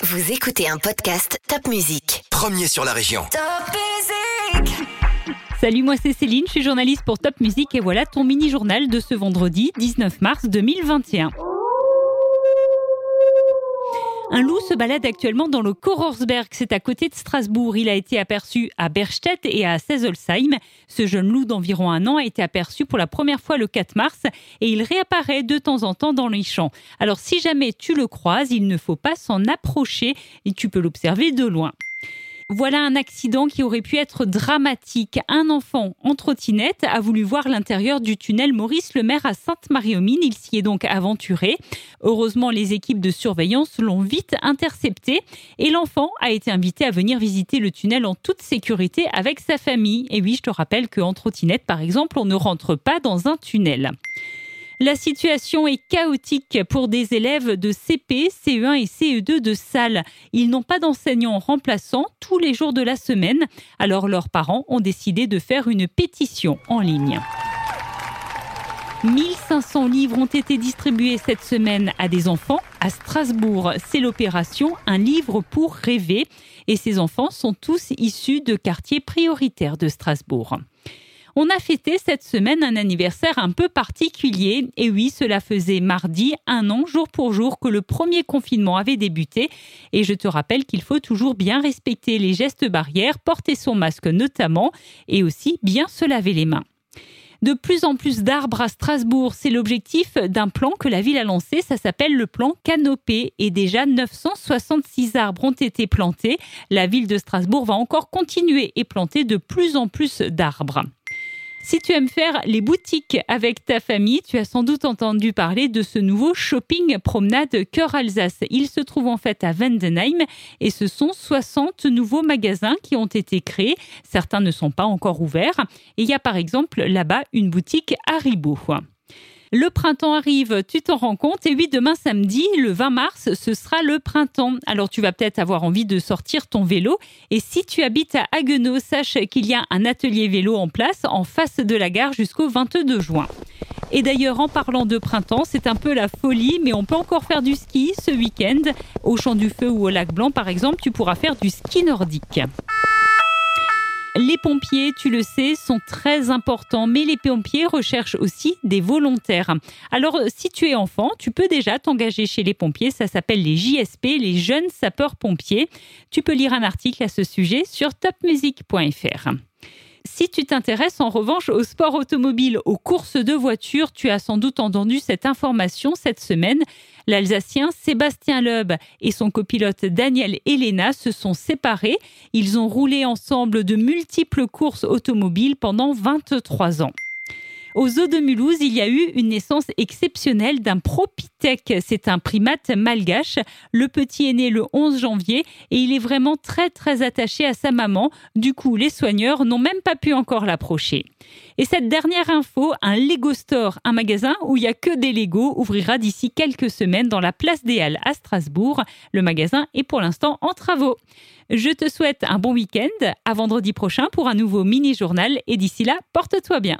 Vous écoutez un podcast Top Music. Premier sur la région. Salut, moi c'est Céline, je suis journaliste pour Top Music et voilà ton mini-journal de ce vendredi 19 mars 2021. Un loup se balade actuellement dans le Kororsberg, c'est à côté de Strasbourg. Il a été aperçu à Berstedt et à Seselsheim. Ce jeune loup d'environ un an a été aperçu pour la première fois le 4 mars et il réapparaît de temps en temps dans les champs. Alors si jamais tu le croises, il ne faut pas s'en approcher et tu peux l'observer de loin. Voilà un accident qui aurait pu être dramatique. Un enfant en trottinette a voulu voir l'intérieur du tunnel Maurice Lemaire à Sainte-Marie-aux-Mines. Il s'y est donc aventuré. Heureusement, les équipes de surveillance l'ont vite intercepté et l'enfant a été invité à venir visiter le tunnel en toute sécurité avec sa famille. Et oui, je te rappelle qu'en trottinette, par exemple, on ne rentre pas dans un tunnel. La situation est chaotique pour des élèves de CP, CE1 et CE2 de salle. Ils n'ont pas d'enseignants remplaçants tous les jours de la semaine, alors leurs parents ont décidé de faire une pétition en ligne. 1500 livres ont été distribués cette semaine à des enfants à Strasbourg. C'est l'opération Un livre pour rêver. Et ces enfants sont tous issus de quartiers prioritaires de Strasbourg. On a fêté cette semaine un anniversaire un peu particulier. Et oui, cela faisait mardi, un an, jour pour jour, que le premier confinement avait débuté. Et je te rappelle qu'il faut toujours bien respecter les gestes barrières, porter son masque notamment, et aussi bien se laver les mains de plus en plus d'arbres à Strasbourg. C'est l'objectif d'un plan que la ville a lancé. Ça s'appelle le plan Canopé. Et déjà 966 arbres ont été plantés. La ville de Strasbourg va encore continuer et planter de plus en plus d'arbres. Si tu aimes faire les boutiques avec ta famille, tu as sans doute entendu parler de ce nouveau shopping promenade Cœur Alsace. Il se trouve en fait à Wendenheim et ce sont 60 nouveaux magasins qui ont été créés. Certains ne sont pas encore ouverts. Il y a par exemple là-bas une boutique Haribo. Le printemps arrive, tu t'en rends compte. Et oui, demain samedi, le 20 mars, ce sera le printemps. Alors tu vas peut-être avoir envie de sortir ton vélo. Et si tu habites à Haguenau, sache qu'il y a un atelier vélo en place en face de la gare jusqu'au 22 juin. Et d'ailleurs, en parlant de printemps, c'est un peu la folie, mais on peut encore faire du ski ce week-end. Au Champ du Feu ou au Lac Blanc, par exemple, tu pourras faire du ski nordique. Les pompiers, tu le sais, sont très importants, mais les pompiers recherchent aussi des volontaires. Alors, si tu es enfant, tu peux déjà t'engager chez les pompiers. Ça s'appelle les JSP, les jeunes sapeurs-pompiers. Tu peux lire un article à ce sujet sur topmusic.fr. Si tu t'intéresses en revanche au sport automobile, aux courses de voitures, tu as sans doute entendu cette information cette semaine. L'Alsacien Sébastien Loeb et son copilote Daniel Elena se sont séparés. Ils ont roulé ensemble de multiples courses automobiles pendant 23 ans. Aux eaux de Mulhouse, il y a eu une naissance exceptionnelle d'un propithèque. C'est un primate malgache. Le petit est né le 11 janvier et il est vraiment très très attaché à sa maman. Du coup, les soigneurs n'ont même pas pu encore l'approcher. Et cette dernière info, un Lego Store, un magasin où il y a que des Lego, ouvrira d'ici quelques semaines dans la place des Halles à Strasbourg. Le magasin est pour l'instant en travaux. Je te souhaite un bon week-end. À vendredi prochain pour un nouveau mini-journal et d'ici là, porte-toi bien.